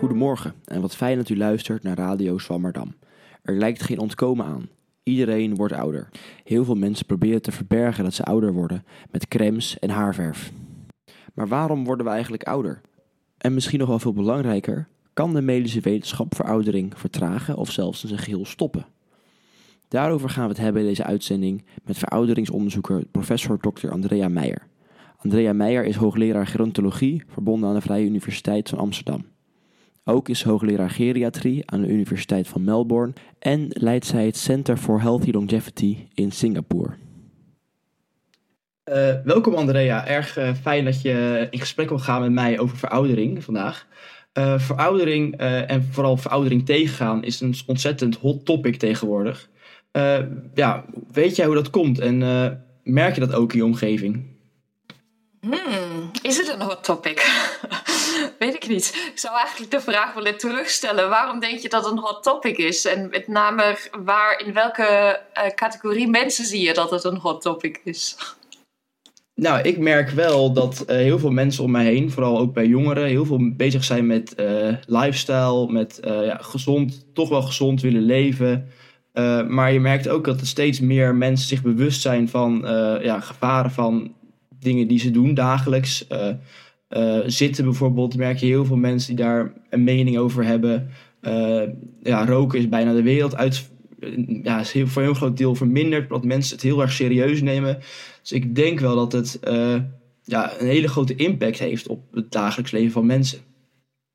Goedemorgen en wat fijn dat u luistert naar Radio Swammerdam. Er lijkt geen ontkomen aan. Iedereen wordt ouder. Heel veel mensen proberen te verbergen dat ze ouder worden met crèmes en haarverf. Maar waarom worden we eigenlijk ouder? En misschien nog wel veel belangrijker, kan de medische wetenschap veroudering vertragen of zelfs in zijn geheel stoppen? Daarover gaan we het hebben in deze uitzending met verouderingsonderzoeker professor Dr. Andrea Meijer. Andrea Meijer is hoogleraar gerontologie verbonden aan de Vrije Universiteit van Amsterdam. Ook is hoogleraar geriatrie aan de Universiteit van Melbourne en leidt zij het Center for Healthy Longevity in Singapore. Uh, welkom Andrea, erg uh, fijn dat je in gesprek wil gaan met mij over veroudering vandaag. Uh, veroudering en vooral veroudering tegengaan is een ontzettend hot topic tegenwoordig. ja, weet jij hoe dat komt en merk je dat ook in je omgeving? Hmm, is het een hot topic? Weet ik niet. Ik zou eigenlijk de vraag willen terugstellen. Waarom denk je dat een hot topic is? En met name waar, in welke uh, categorie mensen zie je dat het een hot topic is? Nou, ik merk wel dat uh, heel veel mensen om mij heen, vooral ook bij jongeren, heel veel bezig zijn met uh, lifestyle, met ja, gezond, toch wel gezond willen leven. maar je merkt ook dat er steeds meer mensen zich bewust zijn van ja, gevaren van dingen die ze doen dagelijks. Uh, zitten bijvoorbeeld, merk je heel veel mensen die daar een mening over hebben. Uh, ja, roken is bijna de wereld uit. Ja, is heel, voor een heel groot deel verminderd, omdat mensen het heel erg serieus nemen. Dus ik denk wel dat het ja, een hele grote impact heeft op het dagelijks leven van mensen.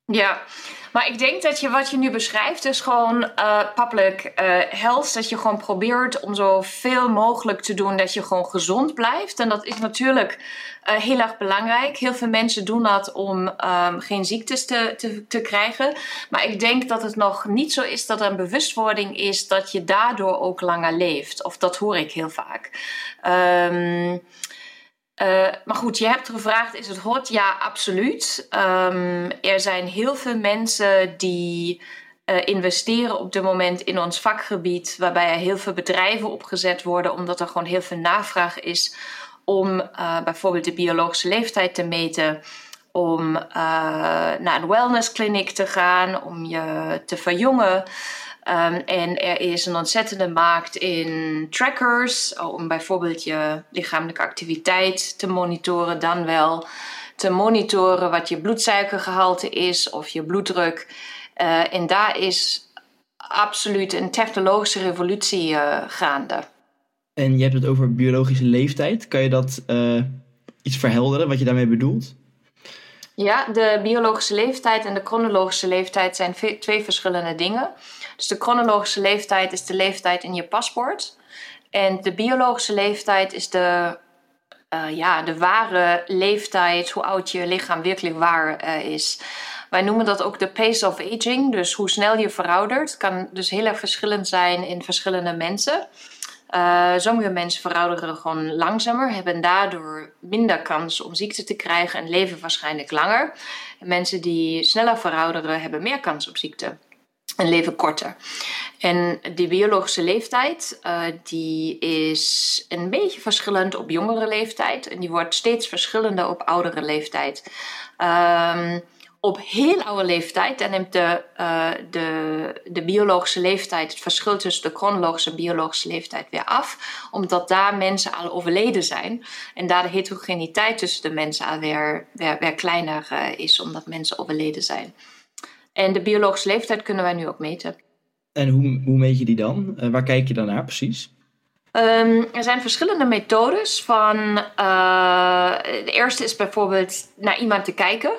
Ja, maar ik denk dat je wat je nu beschrijft is gewoon uh, public uh, health. Dat je gewoon probeert om zoveel mogelijk te doen dat je gewoon gezond blijft. En dat is natuurlijk uh, heel erg belangrijk. Heel veel mensen doen dat om um, geen ziektes te, te, te krijgen. Maar ik denk dat het nog niet zo is dat er een bewustwording is dat je daardoor ook langer leeft. Of dat hoor ik heel vaak. Um, uh, maar goed, je hebt gevraagd, is het hot? Ja, absoluut. Um, er zijn heel veel mensen die uh, investeren op dit moment in ons vakgebied, waarbij er heel veel bedrijven opgezet worden, omdat er gewoon heel veel navraag is om uh, bijvoorbeeld de biologische leeftijd te meten, om naar een wellnesskliniek te gaan, om je te verjongen. Um, en er is een ontzettende markt in trackers, om bijvoorbeeld je lichamelijke activiteit te monitoren, dan wel te monitoren wat je bloedsuikergehalte is of je bloeddruk. Uh, en daar is absoluut een technologische revolutie uh, gaande. En je hebt het over biologische leeftijd. Kan je dat uh, iets verhelderen, wat je daarmee bedoelt? Ja, de biologische leeftijd en de chronologische leeftijd zijn twee verschillende dingen. Dus de chronologische leeftijd is de leeftijd in je paspoort. En de biologische leeftijd is de, uh, ja, de ware leeftijd, hoe oud je lichaam werkelijk waar uh, is. Wij noemen dat ook de pace of aging, dus hoe snel je veroudert. Kan dus heel erg verschillend zijn in verschillende mensen. Uh, sommige mensen verouderen gewoon langzamer, hebben daardoor minder kans om ziekte te krijgen en leven waarschijnlijk langer. En mensen die sneller verouderen, hebben meer kans op ziekte en leven korter. En die biologische leeftijd, uh, die is een beetje verschillend op jongere leeftijd. En die wordt steeds verschillender op oudere leeftijd. Um, op heel oude leeftijd, neemt de, uh, de, de biologische leeftijd, het verschil tussen de chronologische en biologische leeftijd weer af. Omdat daar mensen al overleden zijn. En daar de heterogeniteit tussen de mensen alweer weer, weer kleiner uh, is, omdat mensen overleden zijn. En de biologische leeftijd kunnen wij nu ook meten. En hoe, hoe meet je die dan? Uh, waar kijk je dan naar precies? Um, er zijn verschillende methodes. Van, uh, de eerste is bijvoorbeeld naar iemand te kijken.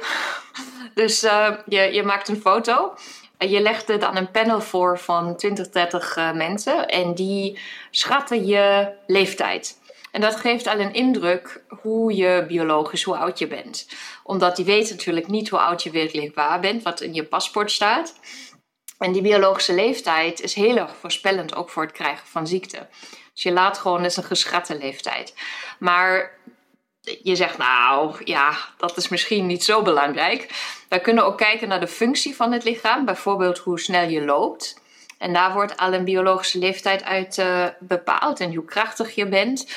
dus uh, je, je maakt een foto. Je legt het aan een panel voor van 20, 30 mensen. En die schatten je leeftijd. En dat geeft al een indruk hoe je biologisch, hoe oud je bent. Omdat die weet natuurlijk niet hoe oud je werkelijk waar bent, wat in je paspoort staat. En die biologische leeftijd is heel erg voorspellend ook voor het krijgen van ziekte. Dus je laat gewoon eens een geschatte leeftijd. Maar je zegt, nou ja, dat is misschien niet zo belangrijk. We kunnen ook kijken naar de functie van het lichaam, bijvoorbeeld hoe snel je loopt. En daar wordt al een biologische leeftijd uit uh, bepaald en hoe krachtig je bent.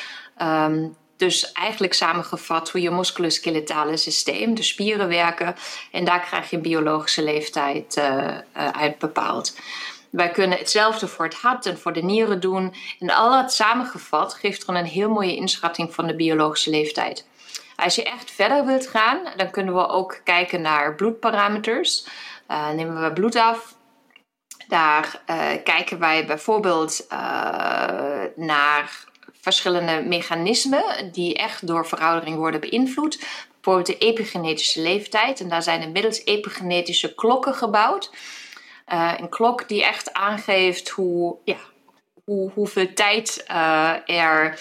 Um, dus eigenlijk samengevat hoe je musculoskeletale systeem, de spieren werken. En daar krijg je biologische leeftijd uh, uit bepaald. Wij kunnen hetzelfde voor het hart en voor de nieren doen. En al dat samengevat geeft gewoon een heel mooie inschatting van de biologische leeftijd. Als je echt verder wilt gaan, dan kunnen we ook kijken naar bloedparameters. Uh, nemen we bloed af. Daar uh, kijken wij bijvoorbeeld uh, naar verschillende mechanismen die echt door veroudering worden beïnvloed. Bijvoorbeeld de epigenetische leeftijd. En daar zijn inmiddels epigenetische klokken gebouwd. Uh, een klok die echt aangeeft hoe, ja, hoe, hoeveel tijd er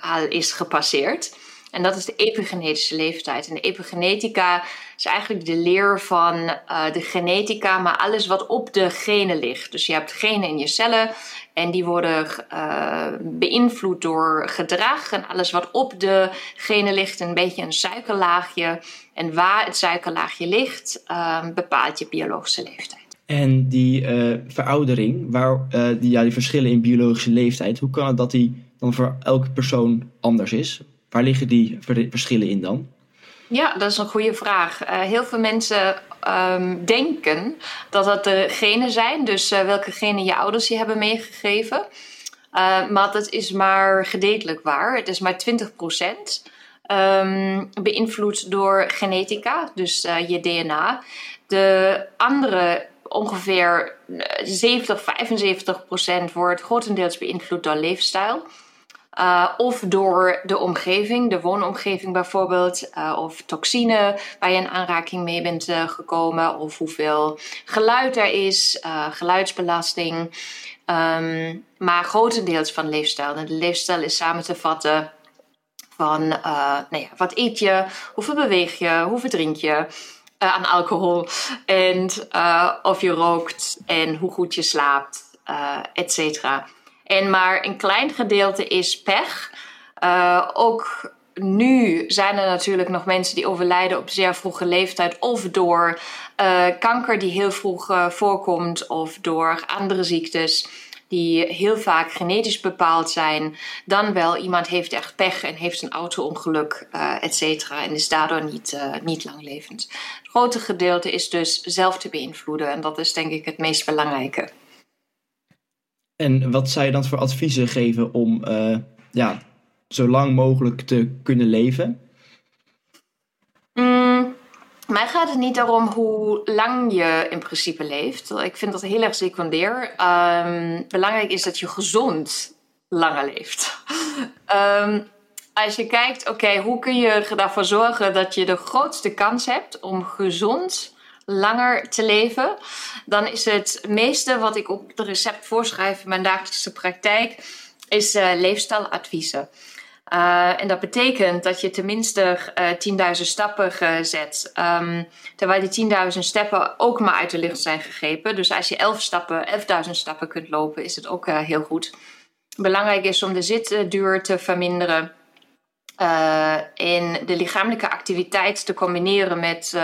al is gepasseerd. En dat is de epigenetische leeftijd. En de epigenetica is eigenlijk de leer van uh, de genetica, maar alles wat op de genen ligt. Dus je hebt genen in je cellen en die worden uh, beïnvloed door gedrag. En alles wat op de genen ligt, een beetje een suikerlaagje. En waar het suikerlaagje ligt, uh, bepaalt je biologische leeftijd. En die veroudering, waar, die, ja, die verschillen in biologische leeftijd, hoe kan het dat die dan voor elke persoon anders is? Waar liggen die verschillen in dan? Ja, dat is een goede vraag. Uh, heel veel mensen um, denken dat dat de genen zijn, dus uh, welke genen je ouders je hebben meegegeven. Uh, maar dat is maar gedeeltelijk waar. Het is maar 20% um, beïnvloed door genetica, dus je DNA. De andere ongeveer 70, 75% wordt grotendeels beïnvloed door leefstijl. Uh, of door de omgeving, de woonomgeving bijvoorbeeld, uh, of toxine waar je in aanraking mee bent uh, gekomen, of hoeveel geluid er is, geluidsbelasting. Um, maar grotendeels van leefstijl. De leefstijl is samen te vatten van nou wat eet je, hoeveel beweeg je, hoeveel drink je. aan alcohol en of je rookt en hoe goed je slaapt, et cetera. En maar een klein gedeelte is pech. Uh, ook nu zijn er natuurlijk nog mensen die overlijden op zeer vroege leeftijd. Of door uh, kanker die heel vroeg uh, voorkomt. Of door andere ziektes die heel vaak genetisch bepaald zijn. Dan wel iemand heeft echt pech en heeft een auto-ongeluk, et cetera. En is daardoor niet, niet lang levend. Het grote gedeelte is dus zelf te beïnvloeden. En dat is denk ik het meest belangrijke. En wat zou je dan voor adviezen geven om uh, ja, zo lang mogelijk te kunnen leven? Mm, mij gaat het niet daarom hoe lang je in principe leeft. Ik vind dat heel erg secundair. Um, belangrijk is dat je gezond langer leeft. um, als je kijkt, oké, hoe kun je ervoor zorgen dat je de grootste kans hebt om gezond langer te leven, dan is het meeste wat ik op het recept voorschrijf in mijn dagelijkse praktijk, is uh, leefstijladviezen. Uh, en dat betekent dat je tenminste uh, 10.000 stappen zet. Um, terwijl die 10.000 stappen ook maar uit de lucht zijn gegrepen. Dus als je 11 stappen, 11.000 stappen kunt lopen, is het ook heel goed. Belangrijk is om de zitduur te verminderen. in de lichamelijke activiteit te combineren met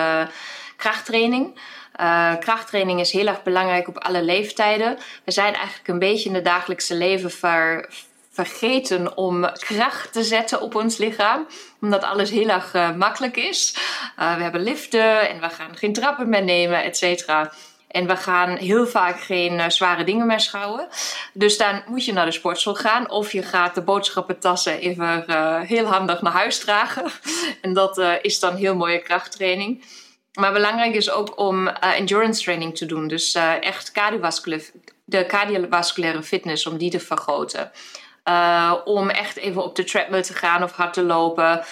krachttraining. Uh, krachttraining is heel erg belangrijk op alle leeftijden. We zijn eigenlijk een beetje in het dagelijkse leven ver, vergeten om kracht te zetten op ons lichaam. Omdat alles heel erg uh, makkelijk is. Uh, we hebben liften en we gaan geen trappen meer nemen, et cetera. En we gaan heel vaak geen zware dingen meer schouwen. Dus dan moet je naar de sportschool gaan. Of je gaat de boodschappentassen even heel handig naar huis dragen. en dat is dan heel mooie krachttraining. Maar belangrijk is ook om uh, endurance training te doen. Dus uh, echt cardiovasculaire, de cardiovasculaire fitness, om die te vergroten. Uh, om echt even op de treadmill te gaan of hard te lopen.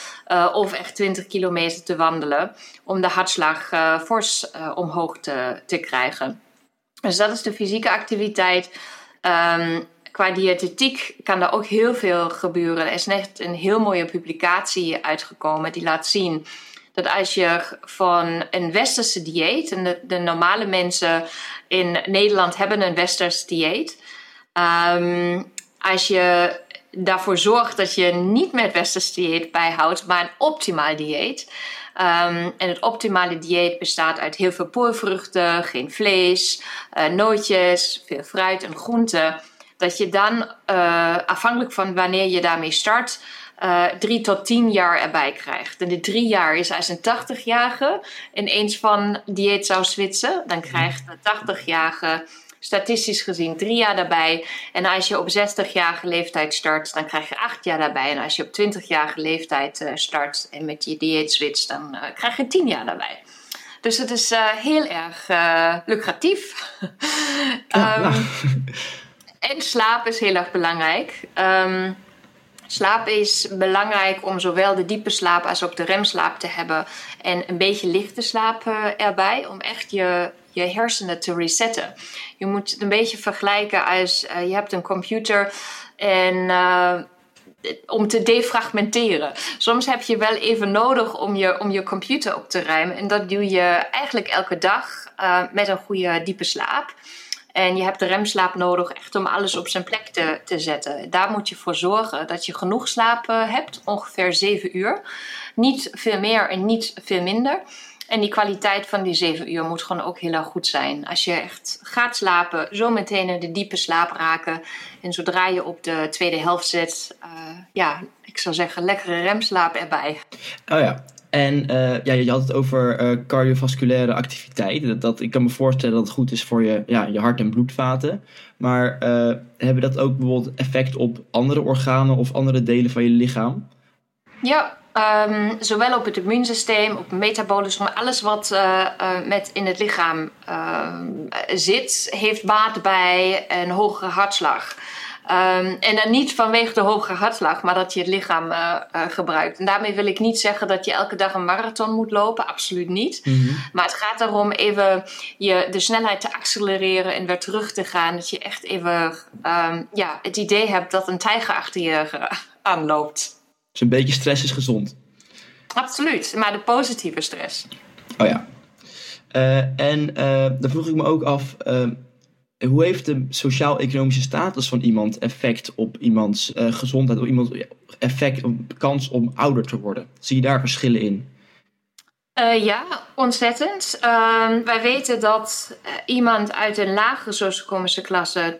of echt 20 kilometer te wandelen. Om de hartslag fors omhoog te, te krijgen. Dus dat is de fysieke activiteit. Um, qua diëtetiek kan er ook heel veel gebeuren. Er is net een heel mooie publicatie uitgekomen die laat zien dat als je van een westerse dieet, en de, normale mensen in Nederland hebben een westers dieet, um, als je daarvoor zorgt dat je niet met westers dieet bijhoudt, maar een optimaal dieet. Um, en het optimale dieet bestaat uit heel veel poorvruchten, geen vlees, uh, nootjes, veel fruit en groenten. dat je dan afhankelijk van wanneer je daarmee start, uh, drie tot tien jaar erbij krijgt. En de drie jaar is als een 80-jarige ineens van dieet zou switchen, dan krijgt de 80-jarige statistisch gezien drie jaar daarbij. En als je op 60-jarige leeftijd start, dan krijg je acht jaar daarbij. En als je op 20-jarige leeftijd uh, start en met je dieet switch, dan uh, krijg je tien jaar daarbij. Dus het is heel erg lucratief. um, en slaap is heel erg belangrijk. Um, Slaap is belangrijk om zowel de diepe slaap als ook de remslaap te hebben. En een beetje lichte slaap erbij, om echt je, je hersenen te resetten. Je moet het een beetje vergelijken als uh, je hebt een computer en... Uh, om te defragmenteren. Soms heb je wel even nodig om je, om je computer op te ruimen. En dat doe je eigenlijk elke dag met een goede diepe slaap. En je hebt de remslaap nodig echt om alles op zijn plek te, te zetten. Daar moet je voor zorgen dat je genoeg slaap hebt, ongeveer 7 uur. Niet veel meer en niet veel minder. En die kwaliteit van die 7 uur moet gewoon ook heel erg goed zijn. Als je echt gaat slapen, zo meteen in de diepe slaap raken. En zodra je op de tweede helft zit, uh, ja, ik zou zeggen, lekkere remslaap erbij. Oh ja, en uh, ja, je had het over uh, cardiovasculaire activiteit. Dat, ik kan me voorstellen dat het goed is voor je, ja, je hart- en bloedvaten. Maar uh, hebben dat ook bijvoorbeeld effect op andere organen of andere delen van je lichaam? Ja, um, zowel op het immuunsysteem, op metabolisme, alles wat met in het lichaam zit, heeft baat bij een hogere hartslag. Um, en dan niet vanwege de hoge hartslag, maar dat je het lichaam uh, uh, gebruikt. En daarmee wil ik niet zeggen dat je elke dag een marathon moet lopen, absoluut niet. Mm -hmm. Maar het gaat erom even je, de snelheid te accelereren en weer terug te gaan. Dat je echt even um, ja, het idee hebt dat een tijger achter je uh, aanloopt. Dus een beetje stress is gezond. Absoluut, maar de positieve stress. Oh ja. en dan vroeg ik me ook af hoe heeft de sociaal-economische status van iemand effect op iemands uh, gezondheid, op iemands effect op kans om ouder te worden? Zie je daar verschillen in? Uh, ja, ontzettend. Uh, wij weten dat uh, iemand uit een lagere socio-economische klasse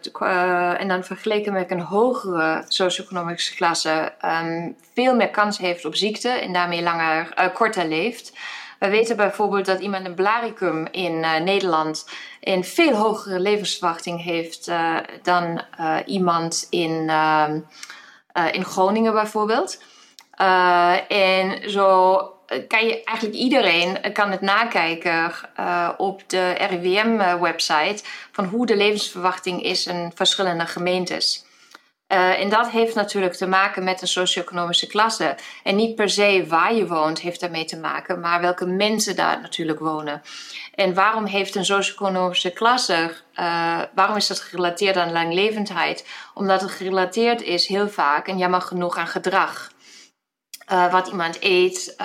en dan vergeleken met een hogere socio-economische klasse um, veel meer kans heeft op ziekte en daarmee langer, korter leeft. We weten bijvoorbeeld dat iemand een blaricum in uh, Nederland een veel hogere levensverwachting heeft uh, dan uh, iemand in, ehm, in Groningen bijvoorbeeld. en zo kan je eigenlijk iedereen kan het nakijken op de RIVM-website van hoe de levensverwachting is in verschillende gemeentes. Uh, en dat heeft natuurlijk te maken met een socio-economische klasse. En niet per se waar je woont heeft daarmee te maken, maar welke mensen daar natuurlijk wonen. En waarom heeft een socio-economische klasse, uh, waarom is dat gerelateerd aan langlevendheid? Omdat het gerelateerd is heel vaak, en jammer genoeg, aan gedrag. Uh, wat iemand eet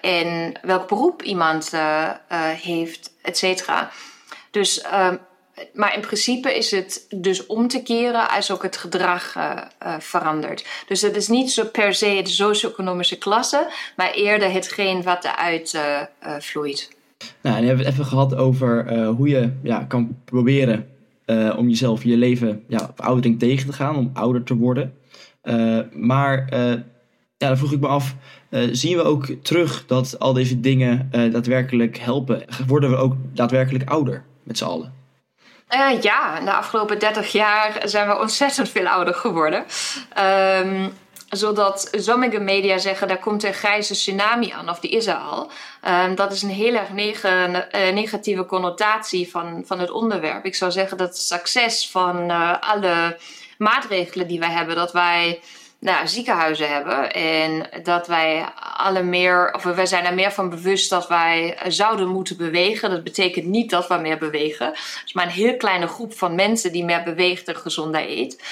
en welk beroep iemand heeft, et cetera. Dus maar in principe is het dus om te keren als ook het gedrag uh, verandert. Dus het is niet zo per se de socio-economische klasse, maar eerder hetgeen wat eruit uh, vloeit. Nou, en we hebben het even gehad over hoe je ja, kan proberen om jezelf je leven ja, oudering tegen te gaan, om ouder te worden. maar ja, dan vroeg ik me af, zien we ook terug dat al deze dingen daadwerkelijk helpen? Worden we ook daadwerkelijk ouder met z'n allen? Uh, ja, de afgelopen 30 jaar zijn we ontzettend veel ouder geworden. Um, zodat sommige media zeggen, daar komt een grijze tsunami aan, of die is er al. Um, dat is een heel erg uh, negatieve connotatie van, van het onderwerp. Ik zou zeggen dat het succes van uh, alle maatregelen die wij hebben, dat wij nou, ziekenhuizen hebben. En dat wij alle meer, of wij zijn er meer van bewust dat wij zouden moeten bewegen. Dat betekent niet dat we meer bewegen. Het is maar een heel kleine groep van mensen die meer beweegt en gezonder eet.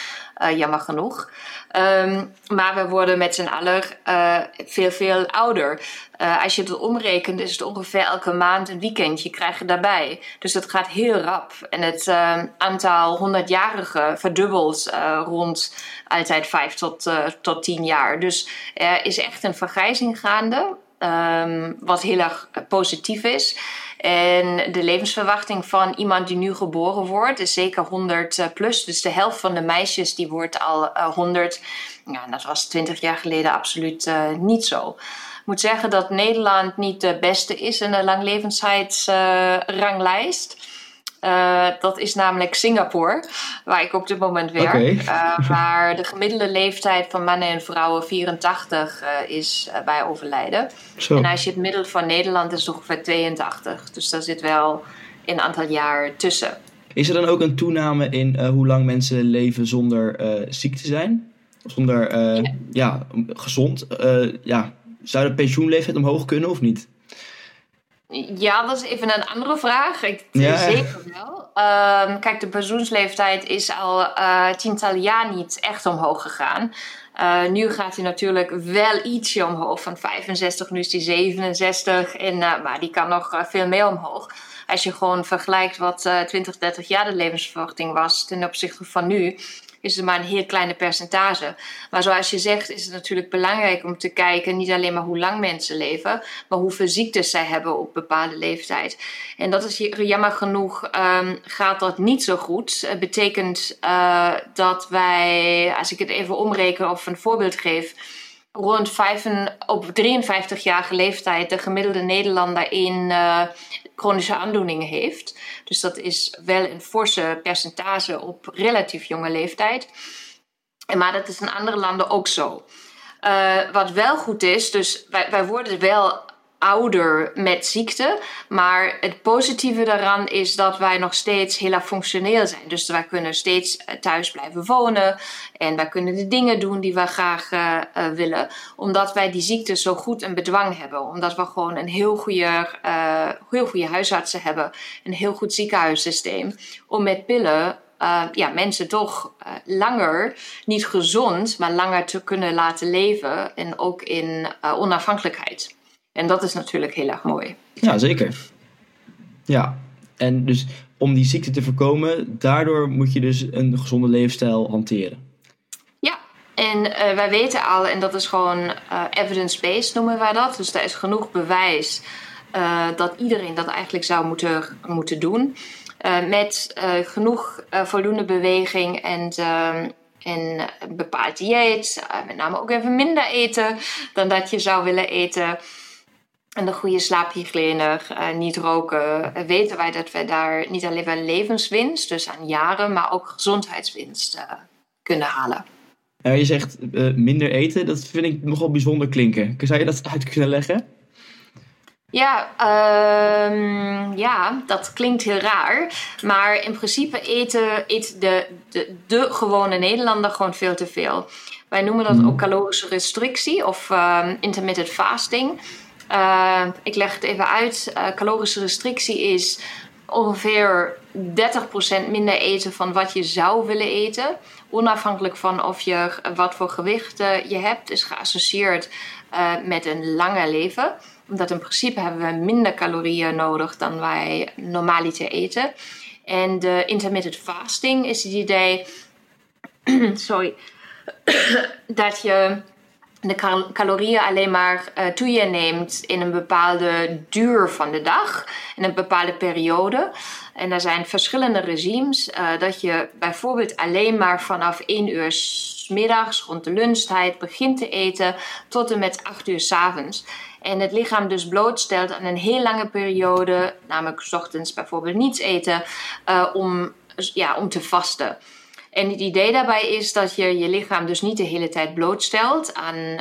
Uh, jammer genoeg. Um, maar we worden met z'n allen uh, veel, veel ouder. Uh, als je het omrekent, is het ongeveer elke maand een weekendje krijg je daarbij. Dus het gaat heel rap. En het uh, aantal 100-jarigen verdubbelt rond altijd 5 tot, tot 10 jaar. Dus er is echt een vergrijzing gaande. ehm, wat heel erg positief is. En de levensverwachting van iemand die nu geboren wordt is zeker 100 eh, plus. Dus de helft van de meisjes die wordt al 100. Ja, dat was 20 jaar geleden absoluut niet zo. Ik moet zeggen dat Nederland niet de beste is in de langlevendheidsranglijst. Uh, dat is namelijk Singapore, waar ik op dit moment werk. Uh, waar de gemiddelde leeftijd van mannen en vrouwen 84 uh, eh, is bij overlijden. Zo. En als je het middel van Nederland is ongeveer 82. Dus daar zit wel een aantal jaar tussen. Is er dan ook een toename in hoe lang mensen leven zonder ziek te zijn? Zonder ja. ja. gezond? ja. Zou de pensioenleeftijd omhoog kunnen of niet? Ja, dat is even een andere vraag. Ik, Zeker wel. Um, kijk, de pensioensleeftijd is al uh, tientallen jaar niet echt omhoog gegaan. Uh, nu gaat hij natuurlijk wel ietsje omhoog. Van 65, nu is hij 67. En, uh, maar die kan nog veel meer omhoog. Als je gewoon vergelijkt wat 20, 30 jaar de levensverwachting was ten opzichte van nu is het maar een heel kleine percentage. Maar zoals je zegt, is het natuurlijk belangrijk om te kijken niet alleen maar hoe lang mensen leven, maar hoeveel ziektes zij hebben op bepaalde leeftijd. En dat is jammer genoeg, um, gaat dat niet zo goed. Het betekent uh, dat wij, als ik het even omreken of een voorbeeld geef, rond 5, op 53-jarige leeftijd de gemiddelde Nederlander in uh, chronische aandoeningen heeft. Dus dat is wel een forse percentage op relatief jonge leeftijd. Maar dat is in andere landen ook zo. Uh, wat wel goed is, dus wij, wij worden wel ouder met ziekte. Maar het positieve daaraan is dat wij nog steeds heel erg functioneel zijn. Dus wij kunnen steeds eh, thuis blijven wonen. En wij kunnen de dingen doen die we graag uh, uh, willen. Omdat wij die ziekte zo goed in bedwang hebben. Omdat we gewoon een heel goede, heel goede huisartsen hebben. Een heel goed ziekenhuissysteem. Om met pillen ja, mensen toch langer, niet gezond, maar langer te kunnen laten leven. En ook in onafhankelijkheid. En dat is natuurlijk heel erg mooi. Ja, zeker. Ja, en dus om die ziekte te voorkomen, daardoor moet je dus een gezonde leefstijl hanteren. Ja, en uh, wij weten al, en dat is gewoon uh, evidence-based noemen wij dat. Dus er is genoeg bewijs uh, dat iedereen dat eigenlijk zou moeten, moeten doen. met genoeg voldoende beweging en en een bepaald dieet, met name ook even minder eten dan dat je zou willen eten en de goede slaaphygiëne, uh, niet roken, uh, weten wij dat we daar niet alleen wel levenswinst, dus aan jaren, maar ook gezondheidswinst uh, kunnen halen. je zegt minder eten, dat vind ik nogal bijzonder klinken. Zou je dat uit kunnen leggen? Ja, um, ja, dat klinkt heel raar. Maar in principe eten, eet de, de, de gewone Nederlander gewoon veel te veel. Wij noemen dat hmm. ook calorische restrictie of um, intermittent fasting. Uh, ik leg het even uit. Uh, calorische restrictie is ongeveer 30% minder eten van wat je zou willen eten. Onafhankelijk van of je, wat voor gewicht uh, je hebt, is geassocieerd met een langer leven. Omdat in principe hebben we minder calorieën nodig dan wij normaliter eten. En de intermittent fasting is het idee sorry, dat je de calorieën alleen maar uh, toe je neemt in een bepaalde duur van de dag, in een bepaalde periode. En er zijn verschillende regimes uh, dat je bijvoorbeeld alleen maar vanaf 1 uur s middags rond de lunchtijd begint te eten tot en met 8 uur s avonds. En het lichaam dus blootstelt aan een heel lange periode, namelijk s ochtends bijvoorbeeld niets eten, uh, om, ja, om te vasten. En het idee daarbij is dat je je lichaam dus niet de hele tijd blootstelt aan, uh,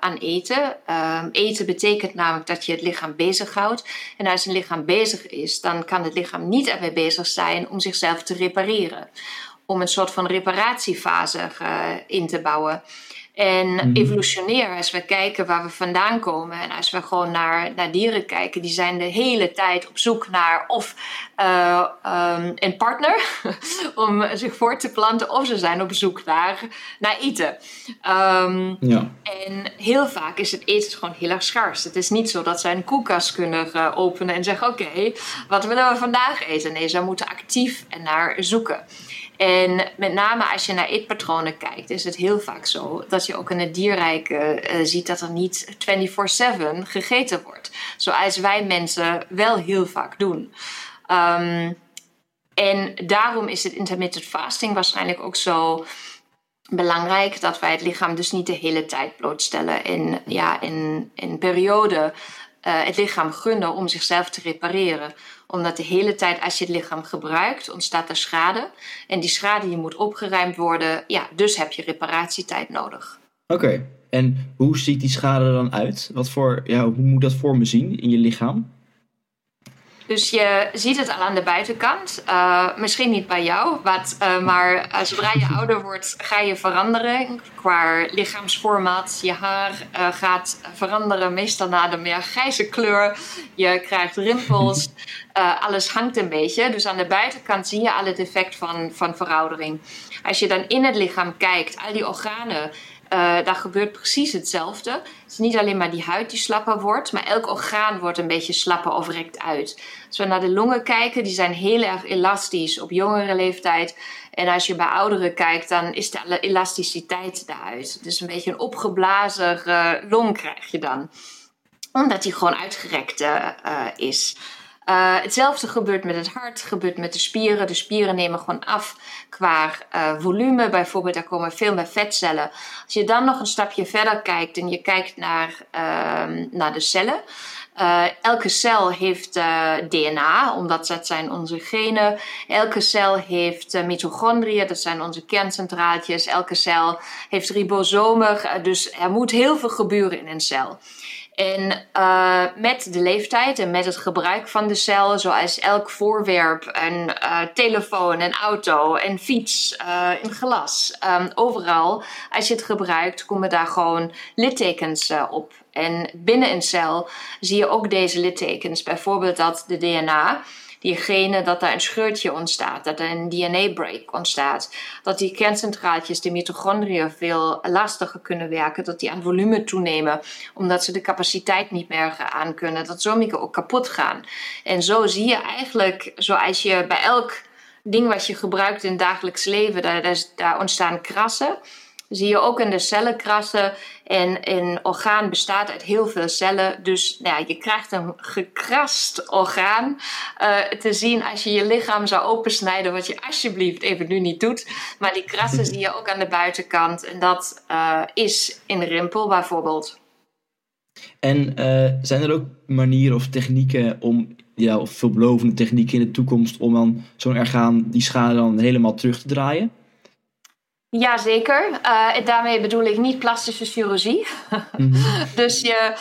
aan eten. Uh, eten betekent namelijk dat je het lichaam bezighoudt. En als een lichaam bezig is, dan kan het lichaam niet ermee bezig zijn om zichzelf te repareren. Om een soort van reparatiefase uh, in te bouwen. En mm evolutionair, als we kijken waar we vandaan komen en als we gewoon naar, naar dieren kijken, die zijn de hele tijd op zoek naar of uh, um, een partner om zich voort te planten, of ze zijn op zoek naar, naar eten. Um, ja. En heel vaak is het eten gewoon heel erg schaars. Het is niet zo dat zij een koelkast kunnen uh, openen en zeggen: Oké, okay, wat willen we vandaag eten? Nee, ze moeten actief naar zoeken. En met name als je naar eetpatronen kijkt, is het heel vaak zo dat je ook in het dierrijk uh, ziet dat er niet 24-7 gegeten wordt. Zoals wij mensen wel heel vaak doen. Um, en daarom is het intermittent fasting waarschijnlijk ook zo belangrijk dat wij het lichaam dus niet de hele tijd blootstellen. En ja, in een periode uh, het lichaam gunnen om zichzelf te repareren. Omdat de hele tijd als je het lichaam gebruikt, ontstaat er schade. En die schade die moet opgeruimd worden. Ja, dus heb je reparatietijd nodig. Oké, en hoe ziet die schade dan uit? Wat voor, ja, hoe moet dat voor me zien in je lichaam? Dus je ziet het al aan de buitenkant. Uh, misschien niet bij jou, wat, uh, maar uh, zodra je ouder wordt, ga je veranderen qua lichaamsformaat. Je haar gaat veranderen, meestal naar de meer grijze kleur. Je krijgt rimpels. alles hangt een beetje. Dus aan de buitenkant zie je al het effect van, van veroudering. Als je dan in het lichaam kijkt, al die organen uh, daar gebeurt precies hetzelfde. Het is niet alleen maar die huid die slapper wordt, maar elk orgaan wordt een beetje slapper of rekt uit. Als we naar de longen kijken, die zijn heel erg elastisch op jongere leeftijd. En als je bij ouderen kijkt, dan is de elasticiteit eruit. Dus een beetje een opgeblazen uh, long krijg je dan. Omdat die gewoon uitgerekt uh, is. Uh, hetzelfde gebeurt met het hart, gebeurt met de spieren. De spieren nemen gewoon af qua uh, volume. Bijvoorbeeld, daar komen veel meer vetcellen. Als je dan nog een stapje verder kijkt en je kijkt naar, uh, naar de cellen. Uh, elke cel heeft DNA, omdat dat zijn onze genen. Elke cel heeft mitochondriën, dat zijn onze kerncentraaltjes. Elke cel heeft ribosomen, dus er moet heel veel gebeuren in een cel. En uh, met de leeftijd en met het gebruik van de cel, zoals elk voorwerp, een uh, telefoon, een auto, een fiets, uh, een glas, um, overal, als je het gebruikt, komen daar gewoon littekens op. En binnen een cel zie je ook deze littekens. Bijvoorbeeld dat de DNA diegene dat daar een scheurtje ontstaat, dat er een DNA-break ontstaat, dat die kerncentraaltjes, de mitochondriën, veel lastiger kunnen werken, dat die aan volume toenemen, omdat ze de capaciteit niet meer aan kunnen, dat sommige ook kapot gaan. En zo zie je eigenlijk, zoals je bij elk ding wat je gebruikt in het dagelijks leven, daar, daar ontstaan krassen zie je ook in de cellenkrassen. En een orgaan bestaat uit heel veel cellen. Dus nou ja, je krijgt een gekrast orgaan uh, te zien als je je lichaam zou opensnijden. Wat je alsjeblieft even nu niet doet. Maar die krassen zie je ook aan de buitenkant. En dat uh, is in rimpel bijvoorbeeld. En uh, zijn er ook manieren of technieken om, ja, of veelbelovende technieken in de toekomst om dan zo'n orgaan, die schade dan helemaal terug te draaien? Jazeker. Uh, daarmee bedoel ik niet plastische chirurgie. Mm -hmm. dus je,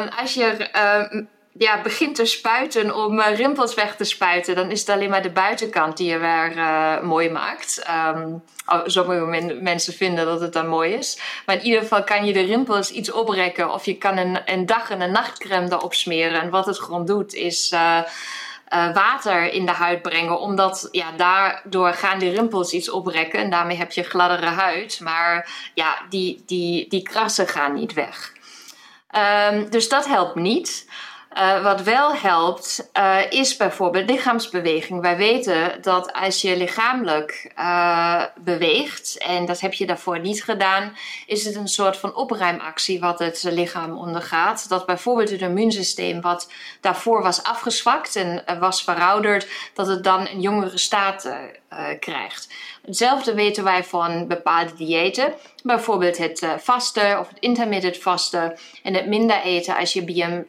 um, als je um, ja, begint te spuiten om uh, rimpels weg te spuiten, dan is het alleen maar de buitenkant die je weer uh, mooi maakt. Um, sommige men mensen vinden dat het dan mooi is. Maar in ieder geval kan je de rimpels iets oprekken of je kan een, een dag- en een nachtcreme erop smeren. En wat het gewoon doet is uh, water in de huid brengen. Omdat ja, daardoor gaan die rimpels iets oprekken. En daarmee heb je gladdere huid. Maar ja, die, die, die krassen gaan niet weg. Um, dus dat helpt niet. Uh, wat wel helpt, uh, is bijvoorbeeld lichaamsbeweging. Wij weten dat als je lichamelijk uh, beweegt, en dat heb je daarvoor niet gedaan, is het een soort van opruimactie wat het lichaam ondergaat. Dat bijvoorbeeld het immuunsysteem, wat daarvoor was afgezwakt en was verouderd, dat het dan een jongere staat krijgt. Hetzelfde weten wij van bepaalde diëten. Bijvoorbeeld het uh, of het intermittent vasten. En het minder eten als je BM,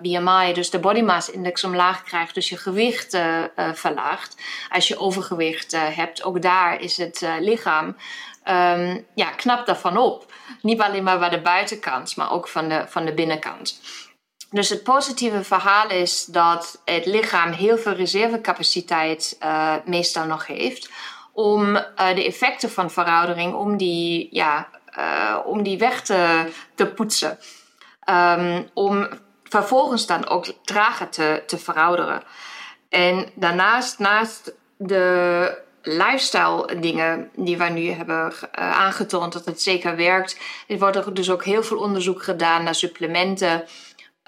BMI, dus de body mass index, omlaag krijgt. Dus je gewicht verlaagt. Als je overgewicht hebt, ook daar is het lichaam um, ja, knap daarvan op. Niet alleen maar bij de buitenkant, maar ook van de, van de binnenkant. Dus het positieve verhaal is dat het lichaam heel veel reservecapaciteit meestal nog heeft om uh, de effecten van veroudering, om die, ja, uh, om die weg te, poetsen. Um, om vervolgens dan ook trager te, te verouderen. En daarnaast, naast de lifestyle dingen die wij nu hebben aangetoond dat het zeker werkt, er wordt er dus ook heel veel onderzoek gedaan naar supplementen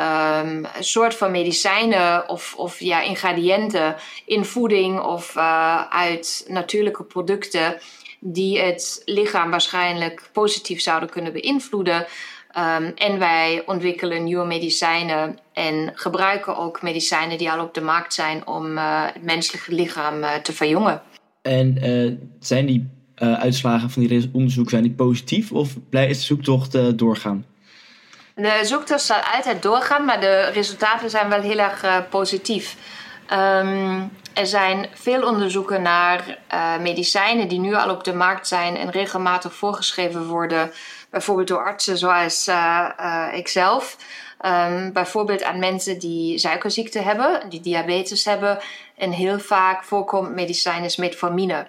um, soort van medicijnen of, of ja, ingrediënten in voeding of uh, uit natuurlijke producten die het lichaam waarschijnlijk positief zouden kunnen beïnvloeden. Um, en wij ontwikkelen nieuwe medicijnen en gebruiken ook medicijnen die al op de markt zijn om uh, het menselijke lichaam uh, te verjongen. En zijn die uitslagen van die onderzoek zijn die positief of blijft de zoektocht doorgaan? De zoektocht zal altijd doorgaan, maar de resultaten zijn wel heel erg uh, positief. Um, er zijn veel onderzoeken naar uh, medicijnen die nu al op de markt zijn en regelmatig voorgeschreven worden, bijvoorbeeld door artsen zoals uh, ikzelf. Um, bijvoorbeeld aan mensen die suikerziekte hebben, die diabetes hebben. En heel vaak voorkomt medicijn is metformine.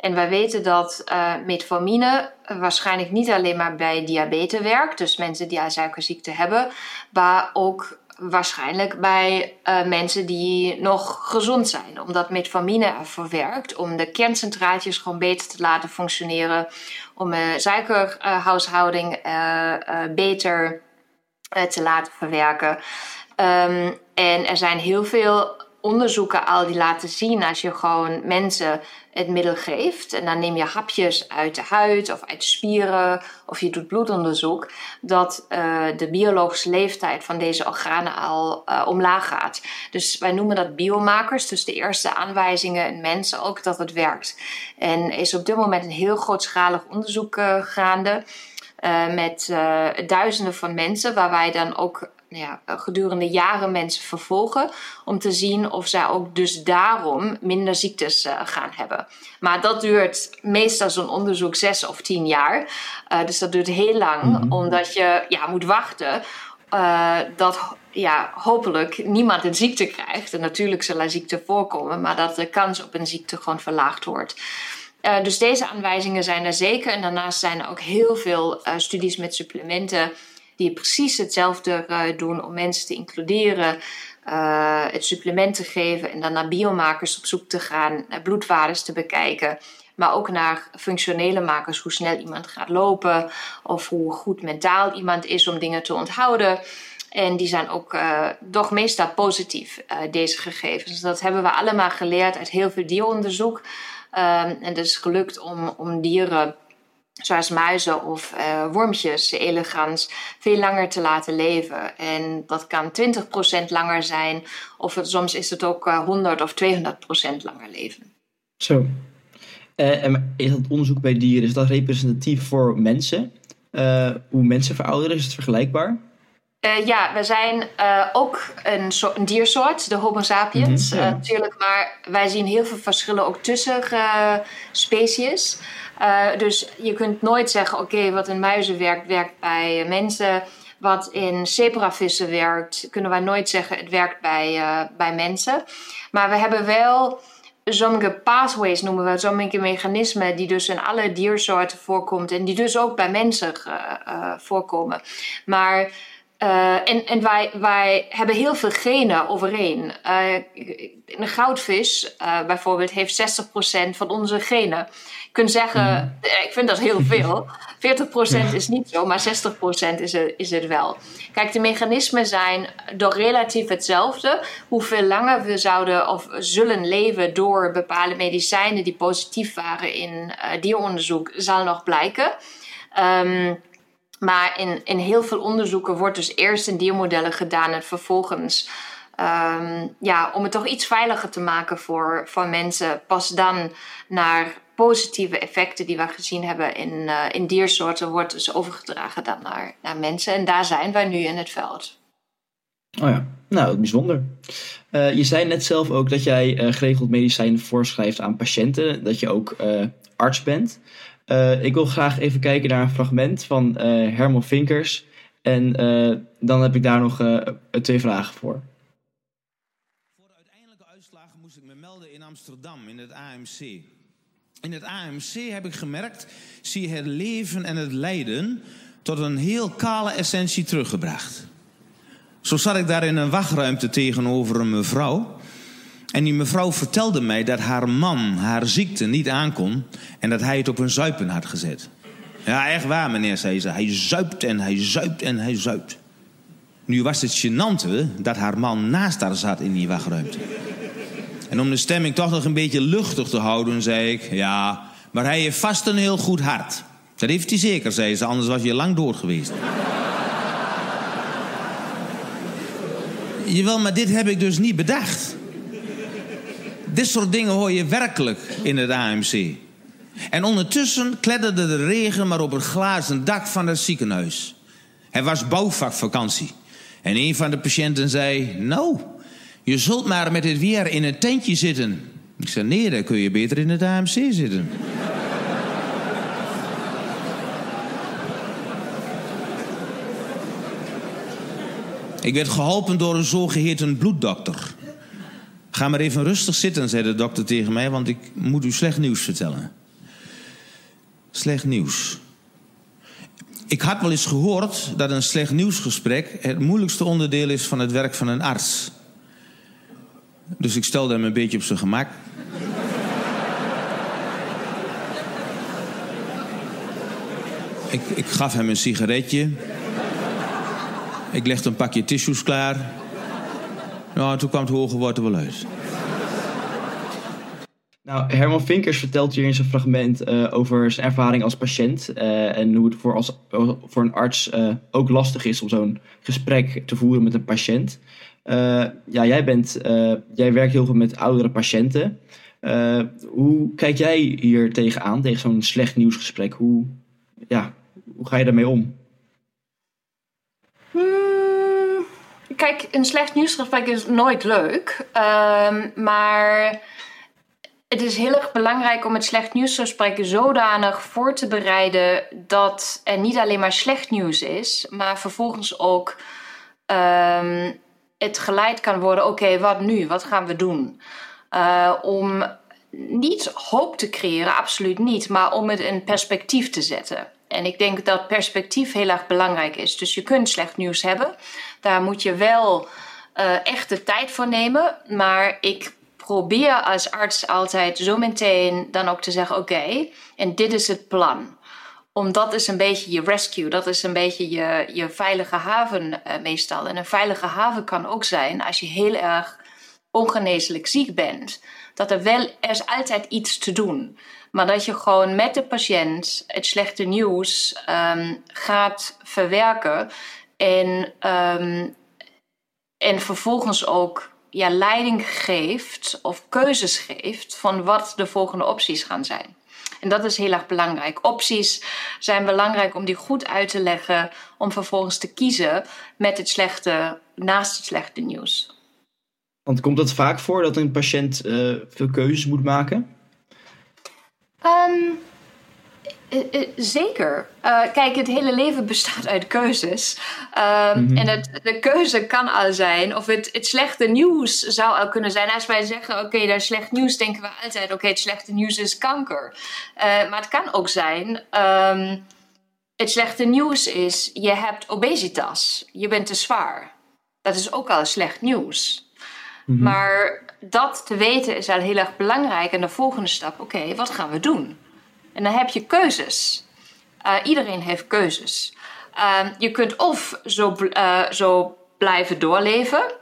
En wij weten dat uh, metformine waarschijnlijk niet alleen maar bij diabetes werkt, dus mensen die al suikerziekte hebben, maar ook waarschijnlijk bij uh, mensen die nog gezond zijn. Omdat metformine ervoor werkt om de kerncentraatjes gewoon beter te laten functioneren, om de suikerhuishouding uh, beter te laten verwerken. Um, en er zijn heel veel onderzoeken al die laten zien als je gewoon mensen het middel geeft en dan neem je hapjes uit de huid of uit spieren of je doet bloedonderzoek, dat uh, de biologische leeftijd van deze organen al uh, omlaag gaat. Dus wij noemen dat biomarkers, dus de eerste aanwijzingen in mensen ook dat het werkt. En is op dit moment een heel grootschalig onderzoek uh, gaande. met duizenden van mensen, waar wij dan ook nou ja, gedurende jaren mensen vervolgen. Om te zien of zij ook dus daarom minder ziektes uh, gaan hebben. Maar dat duurt meestal zo'n onderzoek zes of tien jaar. Uh, dus dat duurt heel lang, mm -hmm. omdat je ja, moet wachten. Uh, dat ja, hopelijk niemand een ziekte krijgt. En natuurlijk zal er ziekte voorkomen, maar dat de kans op een ziekte gewoon verlaagd wordt. Uh, dus deze aanwijzingen zijn er zeker. En daarnaast zijn er ook heel veel uh, studies met supplementen die precies hetzelfde uh, doen om mensen te includeren, uh, het supplement te geven en dan naar biomakers op zoek te gaan, naar bloedwaardes te bekijken. Maar ook naar functionele makers, hoe snel iemand gaat lopen of hoe goed mentaal iemand is om dingen te onthouden. En die zijn ook uh, toch meestal positief, deze gegevens. Dat hebben we allemaal geleerd uit heel veel dieronderzoek. Um, en het is gelukt om, om dieren zoals muizen of uh, wormpjes, elegans, veel langer te laten leven. En dat kan 20% langer zijn, of het, soms is het ook uh, 100 of 200% langer leven. Zo. Uh, en is dat onderzoek bij dieren, is dat representatief voor mensen? Hoe mensen verouderen, is het vergelijkbaar? Uh, ja, we zijn uh, ook een, soort, een, diersoort, de Homo sapiens. Mm -hmm, ja. uh, natuurlijk, maar wij zien heel veel verschillen ook tussen species. Dus je kunt nooit zeggen, oké, wat in muizen werkt, werkt bij mensen. Wat in zebravissen werkt, kunnen wij nooit zeggen, het werkt bij, bij mensen. Maar we hebben wel sommige pathways noemen we, sommige mechanismen die dus in alle diersoorten voorkomt en die dus ook bij mensen voorkomen. Maar uh, en en wij, wij hebben heel veel genen overeen. Uh, een goudvis uh, bijvoorbeeld heeft 60% van onze genen. Je kunt zeggen, mm. ik vind dat heel veel. 40% is niet zo, maar 60% is het, is het wel. Kijk, de mechanismen zijn door relatief hetzelfde. Hoeveel langer we zouden of zullen leven door bepaalde medicijnen die positief waren in dieronderzoek, zal nog blijken. Um, maar in, in heel veel onderzoeken wordt dus eerst in diermodellen gedaan en vervolgens, um, ja, om het toch iets veiliger te maken voor, voor mensen, pas dan naar positieve effecten die we gezien hebben in, uh, in diersoorten, wordt dus overgedragen dan naar, naar mensen. En daar zijn wij nu in het veld. Oh ja, nou, bijzonder. Uh, je zei net zelf ook dat jij uh, geregeld medicijnen voorschrijft aan patiënten, dat je ook arts bent. Uh, ik wil graag even kijken naar een fragment van uh, Herman Vinkers. En uh, dan heb ik daar nog twee vragen voor. Voor de uiteindelijke uitslagen moest ik me melden in Amsterdam, in het AMC. In het AMC heb ik gemerkt, zie je het leven en het lijden tot een heel kale essentie teruggebracht. Zo zat ik daar in een wachtruimte tegenover een mevrouw. En die mevrouw vertelde mij dat haar man haar ziekte niet aankon en dat hij het op een zuipen had gezet. Ja, echt waar, meneer, zei ze. Hij zuipt en hij zuipt en hij zuipt. Nu was het gênante dat haar man naast haar zat in die wachtruimte. En om de stemming toch nog een beetje luchtig te houden, zei ik: Ja, maar hij heeft vast een heel goed hart. Dat heeft hij zeker, zei ze, anders was je lang dood geweest. Jawel, maar dit heb ik dus niet bedacht. Dit soort dingen hoor je werkelijk in het AMC. En ondertussen kletterde de regen maar op het glazen dak van het ziekenhuis. Het was bouwvakvakantie. En een van de patiënten zei: Nou, je zult maar met het weer in een tentje zitten. Ik zei: Nee, dan kun je beter in het AMC zitten. Ik werd geholpen door een zogeheten bloeddokter. Ga maar even rustig zitten, zei de dokter tegen mij, want ik moet u slecht nieuws vertellen. Slecht nieuws. Ik had wel eens gehoord dat een slecht nieuwsgesprek het moeilijkste onderdeel is van het werk van een arts. Dus ik stelde hem een beetje op zijn gemak. ik, ik gaf hem een sigaretje. Ik legde een pakje tissues klaar. Nou, toen kwam het hoge woord er wel uit. Nou, Herman Vinkers vertelt hier in zijn fragment uh, over zijn ervaring als patiënt. Uh, en hoe het voor, als, voor een arts uh, ook lastig is om zo'n gesprek te voeren met een patiënt. ja, jij, bent, jij werkt heel veel met oudere patiënten. hoe kijk jij hier tegenaan, tegen zo'n slecht nieuwsgesprek? Hoe, ja, hoe ga je daarmee om? Hmm, kijk, een slecht nieuwsgesprek is nooit leuk. Ehm, maar het is heel erg belangrijk om het slecht nieuwsgesprek zodanig voor te bereiden dat er niet alleen maar slecht nieuws is, maar vervolgens ook um, het geleid kan worden: oké, wat nu? Wat gaan we doen? Uh, om niet hoop te creëren, absoluut niet, maar om het in perspectief te zetten. En ik denk dat perspectief heel erg belangrijk is. Dus je kunt slecht nieuws hebben. Daar moet je wel uh, echt de tijd voor nemen. Maar ik probeer als arts altijd zo meteen dan ook te zeggen: oké, en dit is het plan. Omdat is een beetje je rescue, dat is een beetje je, je veilige haven uh, meestal. En een veilige haven kan ook zijn als je heel erg ongeneeslijk ziek bent. Dat er wel, er is altijd iets te doen. Maar dat je gewoon met de patiënt het slechte nieuws um, gaat verwerken. En, um, en vervolgens ook ja, leiding geeft of keuzes geeft van wat de volgende opties gaan zijn. En dat is heel erg belangrijk. Opties zijn belangrijk om die goed uit te leggen, om vervolgens te kiezen met het slechte naast het slechte nieuws. Want komt het vaak voor dat een patiënt uh, veel keuzes moet maken? Um, uh, uh, zeker. Uh, kijk, het hele leven bestaat uit keuzes. Um, mm-hmm. En het, de keuze kan al zijn, of het, het slechte nieuws zou al kunnen zijn. Als wij zeggen, oké, okay, dat is slecht nieuws, denken we altijd, oké, okay, het slechte nieuws is kanker. maar het kan ook zijn, um, het slechte nieuws is, je hebt obesitas, je bent te zwaar. Dat is ook al slecht nieuws. Mm-hmm. Maar dat te weten is al heel erg belangrijk. En de volgende stap, oké, wat gaan we doen? En dan heb je keuzes. Uh, iedereen heeft keuzes. Uh, je kunt of zo, uh, zo blijven doorleven,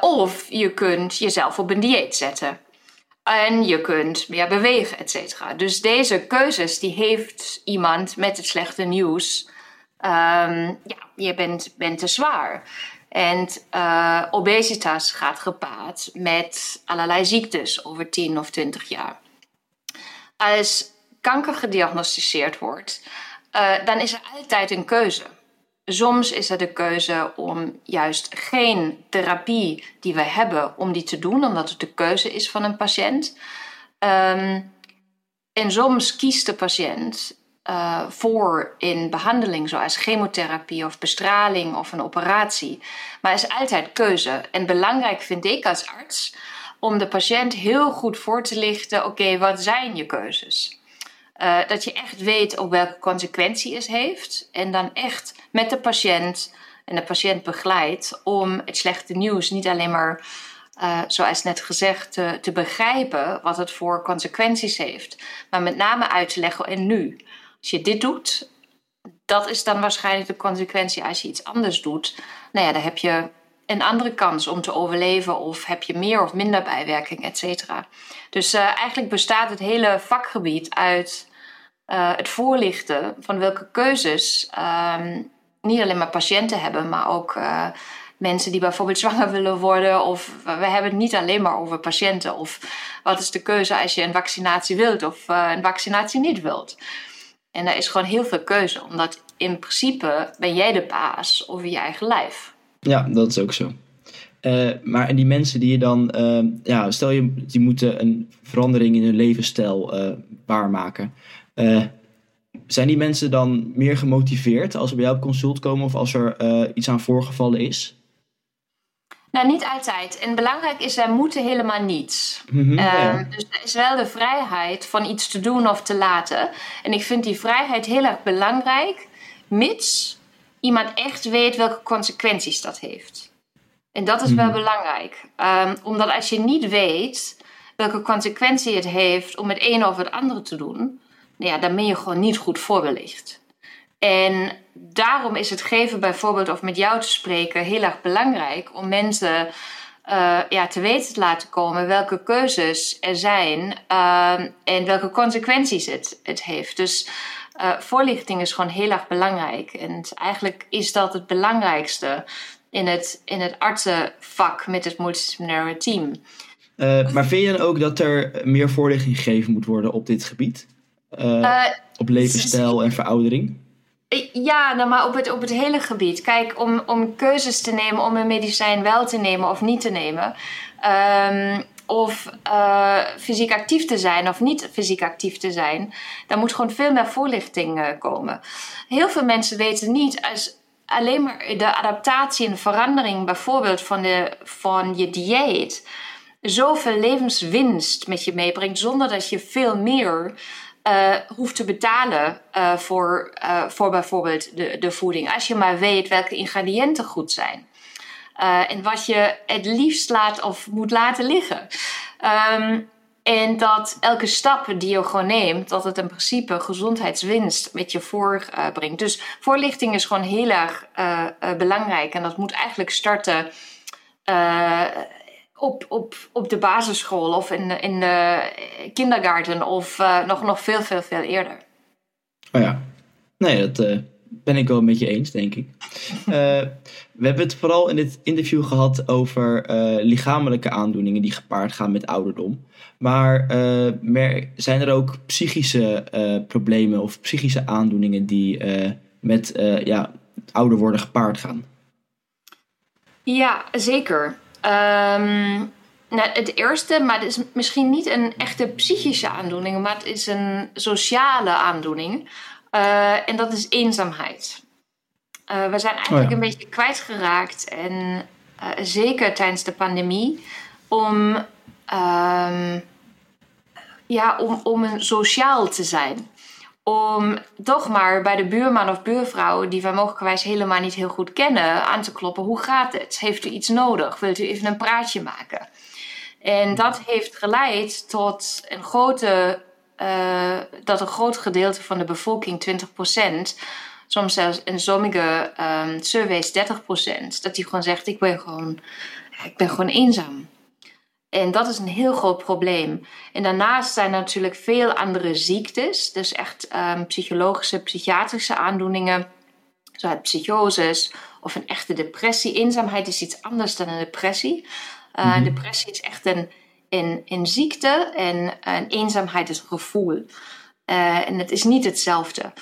of je kunt jezelf op een dieet zetten. En je kunt meer bewegen, et cetera. Dus deze keuzes die heeft iemand met het slechte nieuws. Um, ja, je bent, bent te zwaar. En uh, obesitas gaat gepaard met allerlei ziektes over 10 of 20 jaar. Als kanker gediagnosticeerd wordt, uh, dan is er altijd een keuze. Soms is er de keuze om juist geen therapie die we hebben, om die te doen, omdat het de keuze is van een patiënt. Um, en soms kiest de patiënt uh, voor in behandeling, zoals chemotherapie of bestraling of een operatie. Maar er is altijd keuze. En belangrijk vind ik als arts om de patiënt heel goed voor te lichten: oké, wat zijn je keuzes? Uh, dat je echt weet op welke consequentie het heeft. En dan echt met de patiënt en de patiënt begeleidt om het slechte nieuws niet alleen maar. Uh, zoals net gezegd, te, te begrijpen wat het voor consequenties heeft. Maar met name uit te leggen en nu. Als je dit doet, dat is dan waarschijnlijk de consequentie als je iets anders doet. Nou ja, dan heb je een andere kans om te overleven of heb je meer of minder bijwerking, et cetera. Dus uh, eigenlijk bestaat het hele vakgebied uit uh, het voorlichten van welke keuzes um, niet alleen maar patiënten hebben, maar ook uh, mensen die bijvoorbeeld zwanger willen worden. Of we hebben het niet alleen maar over patiënten. Of wat is de keuze als je een vaccinatie wilt of een vaccinatie niet wilt. En daar is gewoon heel veel keuze, omdat in principe ben jij de baas over je eigen lijf. Ja, dat is ook zo. Uh, maar en die mensen die je dan, uh, ja, stel je, die moeten een verandering in hun levensstijl uh, waarmaken. zijn die mensen dan meer gemotiveerd als ze bij jou op consult komen of als er iets aan voorgevallen is? Nou, niet altijd. En belangrijk is, zij moeten helemaal niets. Mm Dus er is wel de vrijheid van iets te doen of te laten. En ik vind die vrijheid heel erg belangrijk, mits iemand echt weet welke consequenties dat heeft. En dat is wel mhm. belangrijk. Um, omdat als je niet weet welke consequentie het heeft om het ene of het andere te doen, nou ja, dan ben je gewoon niet goed voorbelicht. En daarom is het geven bijvoorbeeld of met jou te spreken heel erg belangrijk om mensen uh, ja, te weten te laten komen welke keuzes er zijn uh, en welke consequenties het, het heeft. Dus uh, voorlichting is gewoon heel erg belangrijk. En eigenlijk is dat het belangrijkste in het, in het artsenvak met het multidisciplinaire team. Uh, maar vind je dan ook dat er meer voorlichting gegeven moet worden op dit gebied? Op levensstijl en veroudering? Ja, nou, maar op het, op het hele gebied. Kijk, om, om keuzes te nemen om een medicijn wel te nemen of niet te nemen. Um, of uh, fysiek actief te zijn of niet fysiek actief te zijn. Daar moet gewoon veel meer voorlichting uh, komen. Heel veel mensen weten niet als alleen maar de adaptatie en de verandering bijvoorbeeld van, de, van je dieet zoveel levenswinst met je meebrengt zonder dat je veel meer uh, hoeft te betalen uh, voor, uh, voor bijvoorbeeld de, de voeding. Als je maar weet welke ingrediënten goed zijn. en wat je het liefst laat of moet laten liggen. Um, en dat elke stap die je gewoon neemt, dat het in principe gezondheidswinst met je voorbrengt. dus voorlichting is gewoon heel erg belangrijk. En dat moet eigenlijk starten op, op, op de basisschool of in, in de kindergarten of uh, nog, nog veel, veel, veel eerder. Oh ja, nee, dat uh, ben ik wel met je eens, denk ik. Uh, we hebben het vooral in dit interview gehad over lichamelijke aandoeningen die gepaard gaan met ouderdom. Maar zijn er ook psychische problemen of psychische aandoeningen die met ja, ouder worden gepaard gaan? Ja, zeker. Um, nou, het eerste, maar het is misschien niet een echte psychische aandoening, maar het is een sociale aandoening. Uh, en dat is eenzaamheid. Uh, we zijn eigenlijk oh ja. een beetje kwijtgeraakt, en uh, zeker tijdens de pandemie, om, um, ja, om, om een sociaal te zijn om toch maar bij de buurman of buurvrouw, die wij mogelijkwijs helemaal niet heel goed kennen, aan te kloppen. Hoe gaat het? Heeft u iets nodig? Wilt u even een praatje maken? En dat heeft geleid tot een grote, uh, dat een groot gedeelte van de bevolking, 20%, soms zelfs in sommige um, surveys 30%, dat die gewoon zegt: Ik ben gewoon, ik ben gewoon eenzaam. En dat is een heel groot probleem. En daarnaast zijn er natuurlijk veel andere ziektes, dus echt um, psychologische, psychiatrische aandoeningen, zoals psychoses of een echte depressie. Eenzaamheid is iets anders dan een depressie. Uh, mm -hmm. Depressie is echt een, een, een ziekte en een eenzaamheid is een gevoel. Uh, en het is niet hetzelfde.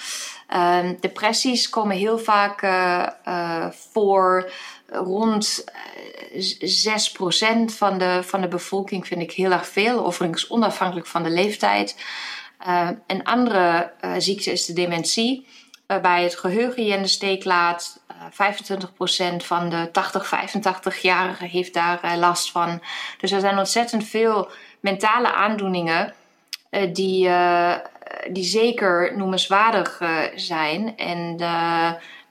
Uh, depressies komen heel vaak uh, voor rond 6% van de, van de bevolking vind ik heel erg veel, overigens onafhankelijk van de leeftijd. Uh, een andere uh, ziekte is de dementie, waarbij het geheugen je in de steek laat. Uh, 25% van de 80, 85-jarigen heeft daar last van. Dus er zijn ontzettend veel mentale aandoeningen die, die zeker noemenswaardig zijn. En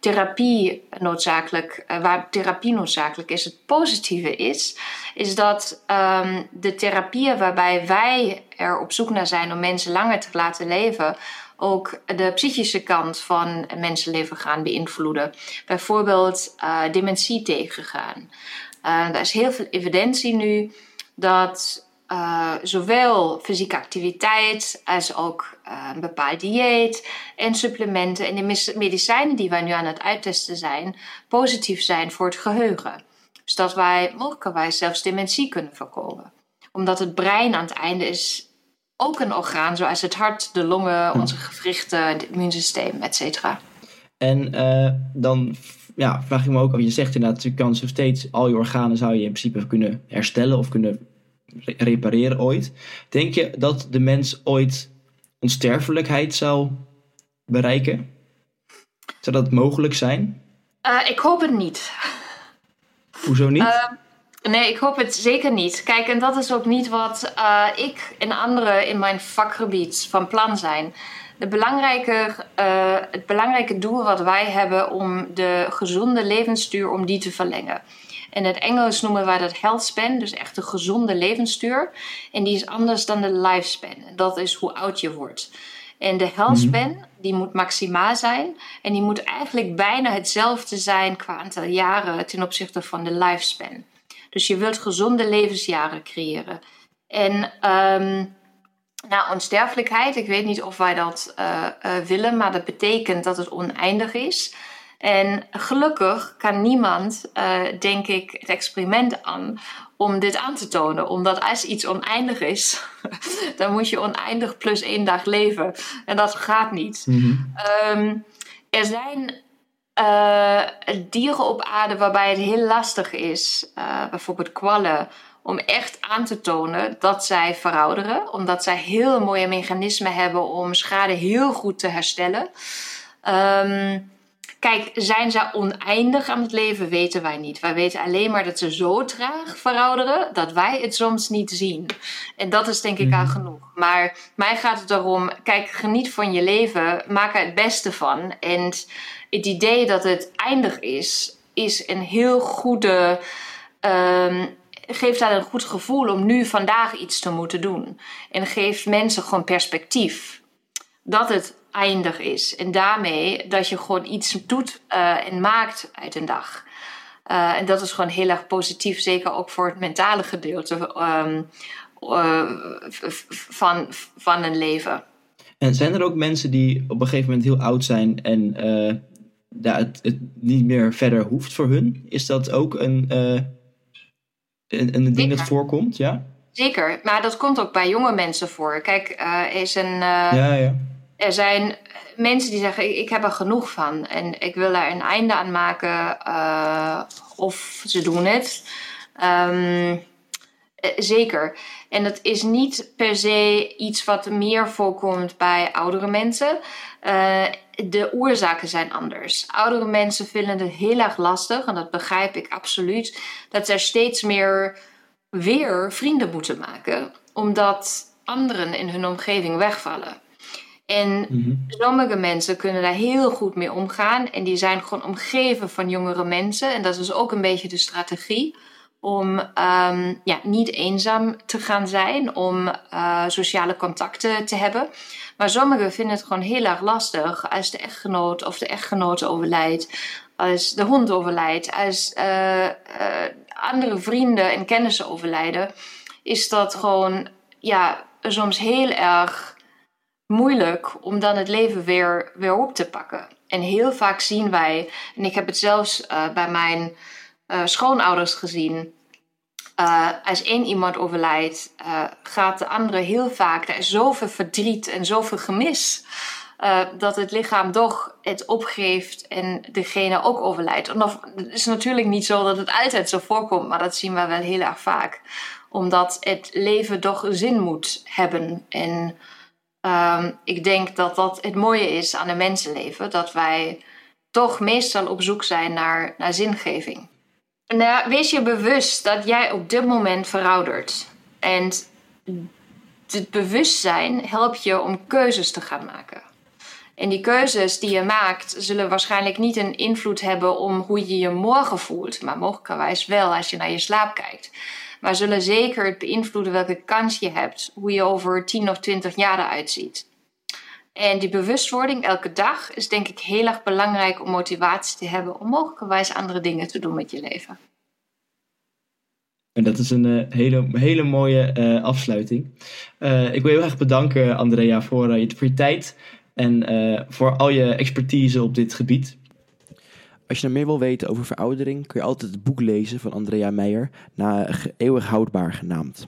therapie noodzakelijk, uh, waar therapie noodzakelijk is. Het positieve is, is dat um, de therapieën waarbij wij er op zoek naar zijn om mensen langer te laten leven, ook de psychische kant van mensenleven gaan beïnvloeden. Bijvoorbeeld uh, dementie tegengaan. Uh, er is heel veel evidentie nu dat uh, zowel fysieke activiteit als ook uh, een bepaald dieet en supplementen en de medicijnen die wij nu aan het uittesten zijn, positief zijn voor het geheugen. Dus dat wij mogelijkerwijs zelfs dementie kunnen voorkomen. Omdat het brein aan het einde is ook een orgaan, zoals het hart, de longen, hm. onze gewrichten, het immuunsysteem, et cetera. En uh, dan ja, vraag ik me ook af, je zegt inderdaad, je kan zo steeds al je organen zou je in principe kunnen herstellen of kunnen repareren ooit. Denk je dat de mens ooit onsterfelijkheid zou bereiken? Zou dat mogelijk zijn? Uh, ik hoop het niet. Hoezo niet? Uh, nee, ik hoop het zeker niet. Kijk, en dat is ook niet wat uh, ik en anderen in mijn vakgebied van plan zijn. De belangrijke, het belangrijke doel wat wij hebben om de gezonde levensduur om die te verlengen. In het Engels noemen wij dat health span, dus echt een gezonde levensduur. En die is anders dan de lifespan. Dat is hoe oud je wordt. En de health mhm. span, die moet maximaal zijn. En die moet eigenlijk bijna hetzelfde zijn qua aantal jaren ten opzichte van de lifespan. Dus je wilt gezonde levensjaren creëren. En um, nou, onsterfelijkheid, ik weet niet of wij dat uh, uh, willen, maar dat betekent dat het oneindig is. En gelukkig kan niemand, uh, denk ik, het experiment aan om dit aan te tonen. Omdat als iets oneindig is, dan moet je oneindig plus één dag leven. En dat gaat niet. Mm um, er zijn uh, dieren op aarde waarbij het heel lastig is, uh, bijvoorbeeld kwallen, om echt aan te tonen dat zij verouderen. Omdat zij heel mooie mechanismen hebben om schade heel goed te herstellen. Um, Kijk, zijn ze oneindig aan het leven, weten wij niet. Wij weten alleen maar dat ze zo traag verouderen dat wij het soms niet zien. En dat is denk ik al mhm. genoeg. Maar mij gaat het erom, kijk, geniet van je leven, maak er het beste van. En het idee dat het eindig is, is een heel goede. Um, geeft daar een goed gevoel om nu vandaag iets te moeten doen. En geeft mensen gewoon perspectief. Dat het eindig is. En daarmee dat je gewoon iets doet uh, en maakt uit een dag. Uh, en dat is gewoon heel erg positief, zeker ook voor het mentale gedeelte um, uh, van, van een leven. En zijn er ook mensen die op een gegeven moment heel oud zijn en ja, het, het, niet meer verder hoeft voor hun? Is dat ook een, een, een ding dat voorkomt? Ja? Zeker, maar dat komt ook bij jonge mensen voor. Kijk, is een. ja, ja er zijn mensen die zeggen: Ik heb er genoeg van en ik wil er een einde aan maken, uh, of ze doen het. Um, zeker. En dat is niet per se iets wat meer voorkomt bij oudere mensen. Uh, de oorzaken zijn anders. Oudere mensen vinden het heel erg lastig, en dat begrijp ik absoluut, dat ze steeds meer weer vrienden moeten maken, omdat anderen in hun omgeving wegvallen. En mhm. sommige mensen kunnen daar heel goed mee omgaan. En die zijn gewoon omgeven van jongere mensen. En dat is ook een beetje de strategie. Om um, ja, niet eenzaam te gaan zijn. Om uh, sociale contacten te hebben. Maar sommigen vinden het gewoon heel erg lastig. Als de echtgenoot of de echtgenoot overlijdt. Als de hond overlijdt. Als uh, uh, andere vrienden en kennissen overlijden. Is dat gewoon ja, soms heel erg moeilijk om dan het leven weer, weer op te pakken. En heel vaak zien wij, en ik heb het zelfs uh, bij mijn uh, schoonouders gezien. Uh, als één iemand overlijdt, gaat de andere heel vaak. Er is zoveel verdriet en zoveel gemis. dat het lichaam toch het opgeeft en degene ook overlijdt. En is natuurlijk niet zo dat het altijd zo voorkomt, maar dat zien we wel heel erg vaak. Omdat het leven toch zin moet hebben. En Um, ik denk dat dat het mooie is aan een mensenleven. Dat wij toch meestal op zoek zijn naar, naar zingeving. Nou, wees je bewust dat jij op dit moment veroudert. En het bewustzijn helpt je om keuzes te gaan maken. En die keuzes die je maakt, zullen waarschijnlijk niet een invloed hebben om hoe je je morgen voelt, maar mogelijkerwijs wel als je naar je slaap kijkt maar zullen zeker het beïnvloeden welke kans je hebt, hoe je over 10 of 20 jaar eruit ziet. En die bewustwording elke dag is denk ik heel erg belangrijk om motivatie te hebben om mogelijkerwijs andere dingen te doen met je leven. En dat is een uh, hele, hele mooie uh, afsluiting. Uh, ik wil heel erg bedanken, Andrea, voor, je, voor je tijd en voor al je expertise op dit gebied. Als je nou meer wil weten over veroudering, kun je altijd het boek lezen van Andrea Meijer, na Eeuwig Houdbaar genaamd.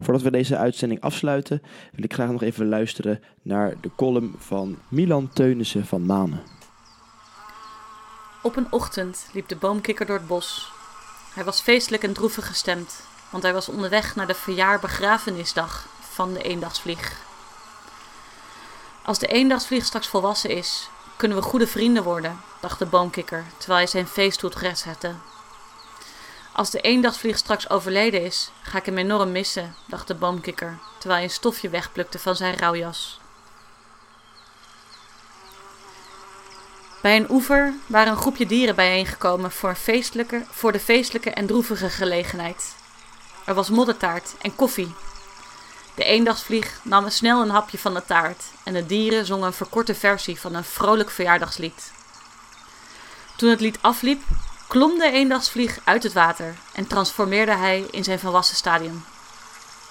Voordat we deze uitzending afsluiten, wil ik graag nog even luisteren naar de column van Milan Teunissen van Manen. Op een ochtend liep de boomkikker door het bos. Hij was feestelijk en droevig gestemd, want hij was onderweg naar de verjaarbegrafenisdag van de eendagsvlieg. Als de eendagsvlieg straks volwassen is, kunnen we goede vrienden worden, dacht de boomkikker terwijl hij zijn feesthoed recht zette. Als de eendagsvlieg straks overleden is, ga ik hem enorm missen, dacht de boomkikker, terwijl hij een stofje wegplukte van zijn rouwjas. Bij een oever waren een groepje dieren bijeengekomen voor, feestelijke, voor de feestelijke en droevige gelegenheid. Er was moddertaart en koffie. De eendagsvlieg nam snel een hapje van de taart en de dieren zongen een verkorte versie van een vrolijk verjaardagslied. Toen het lied afliep, klom de eendagsvlieg uit het water en transformeerde hij in zijn volwassen stadium.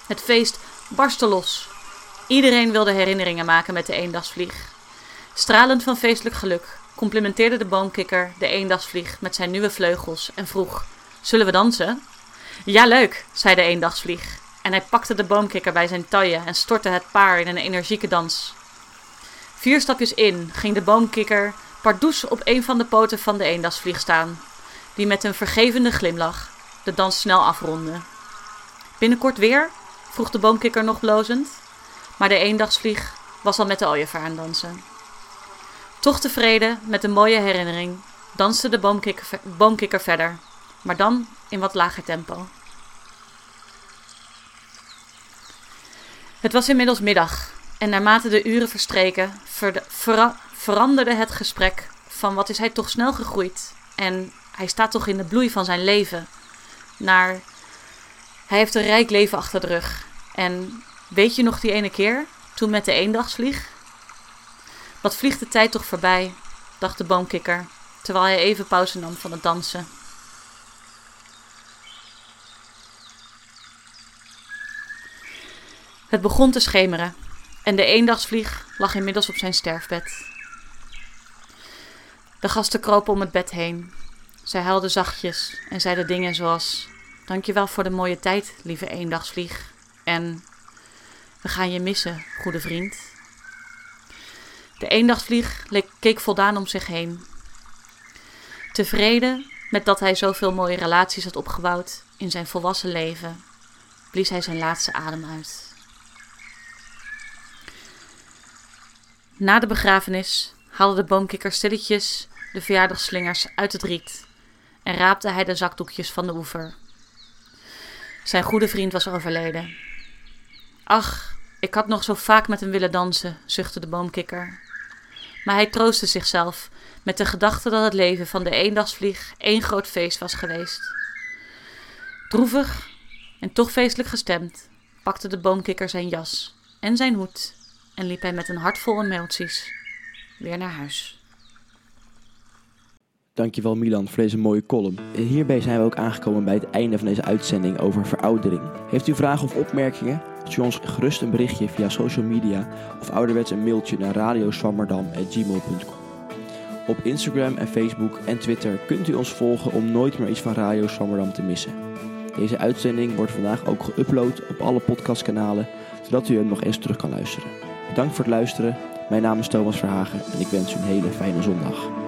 Het feest barstte los. Iedereen wilde herinneringen maken met de eendagsvlieg. Stralend van feestelijk geluk complimenteerde de boomkikker de eendagsvlieg met zijn nieuwe vleugels en vroeg: Zullen we dansen? Ja, leuk, zei de eendagsvlieg. En hij pakte de boomkikker bij zijn taille en stortte het paar in een energieke dans. Vier stapjes in ging de boomkikker pardoes op een van de poten van de eendagsvlieg staan die met een vergevende glimlach de dans snel afronde. Binnenkort weer? vroeg de boomkikker nog blozend. Maar de eendagsvlieg was al met de ooievaar aan dansen. Toch tevreden met de mooie herinnering danste de boomkikker, boomkikker verder, maar dan in wat lager tempo. Het was inmiddels middag en naarmate de uren verstreken veranderde het gesprek van wat is hij toch snel gegroeid en hij staat toch in de bloei van zijn leven. Naar. Hij heeft een rijk leven achter de rug. En weet je nog die ene keer? Toen met de eendagsvlieg? Wat vliegt de tijd toch voorbij, dacht de boomkikker, terwijl hij even pauze nam van het dansen. Het begon te schemeren en de eendagsvlieg lag inmiddels op zijn sterfbed. De gasten kropen om het bed heen zij huilde zachtjes en zei de dingen zoals: Dankjewel voor de mooie tijd, lieve eendagsvlieg. En we gaan je missen, goede vriend. De eendagsvlieg keek voldaan om zich heen. Tevreden met dat hij zoveel mooie relaties had opgebouwd in zijn volwassen leven, blies hij zijn laatste adem uit. Na de begrafenis haalde de boomkikker stilletjes de verjaardagslingers uit het riet en raapte hij de zakdoekjes van de oever. Zijn goede vriend was overleden. Ach, ik had nog zo vaak met hem willen dansen, zuchtte de boomkikker. Maar hij troostte zichzelf met de gedachte dat het leven van de eendagsvlieg één groot feest was geweest. Droevig en toch feestelijk gestemd pakte de boomkikker zijn jas en zijn hoed en liep hij met een hart vol emoties weer naar huis. Dankjewel Milan voor deze mooie column. Hierbij zijn we ook aangekomen bij het einde van deze uitzending over veroudering. Heeft u vragen of opmerkingen? Stuur ons gerust een berichtje via social media of ouderwets een mailtje naar radioswammerdam.gmail.com. Op Instagram en Facebook en Twitter kunt u ons volgen om nooit meer iets van Radio Swammerdam te missen. Deze uitzending wordt vandaag ook geüpload op alle podcastkanalen, zodat u hem nog eens terug kan luisteren. Bedankt voor het luisteren. Mijn naam is Thomas Verhagen en ik wens u een hele fijne zondag.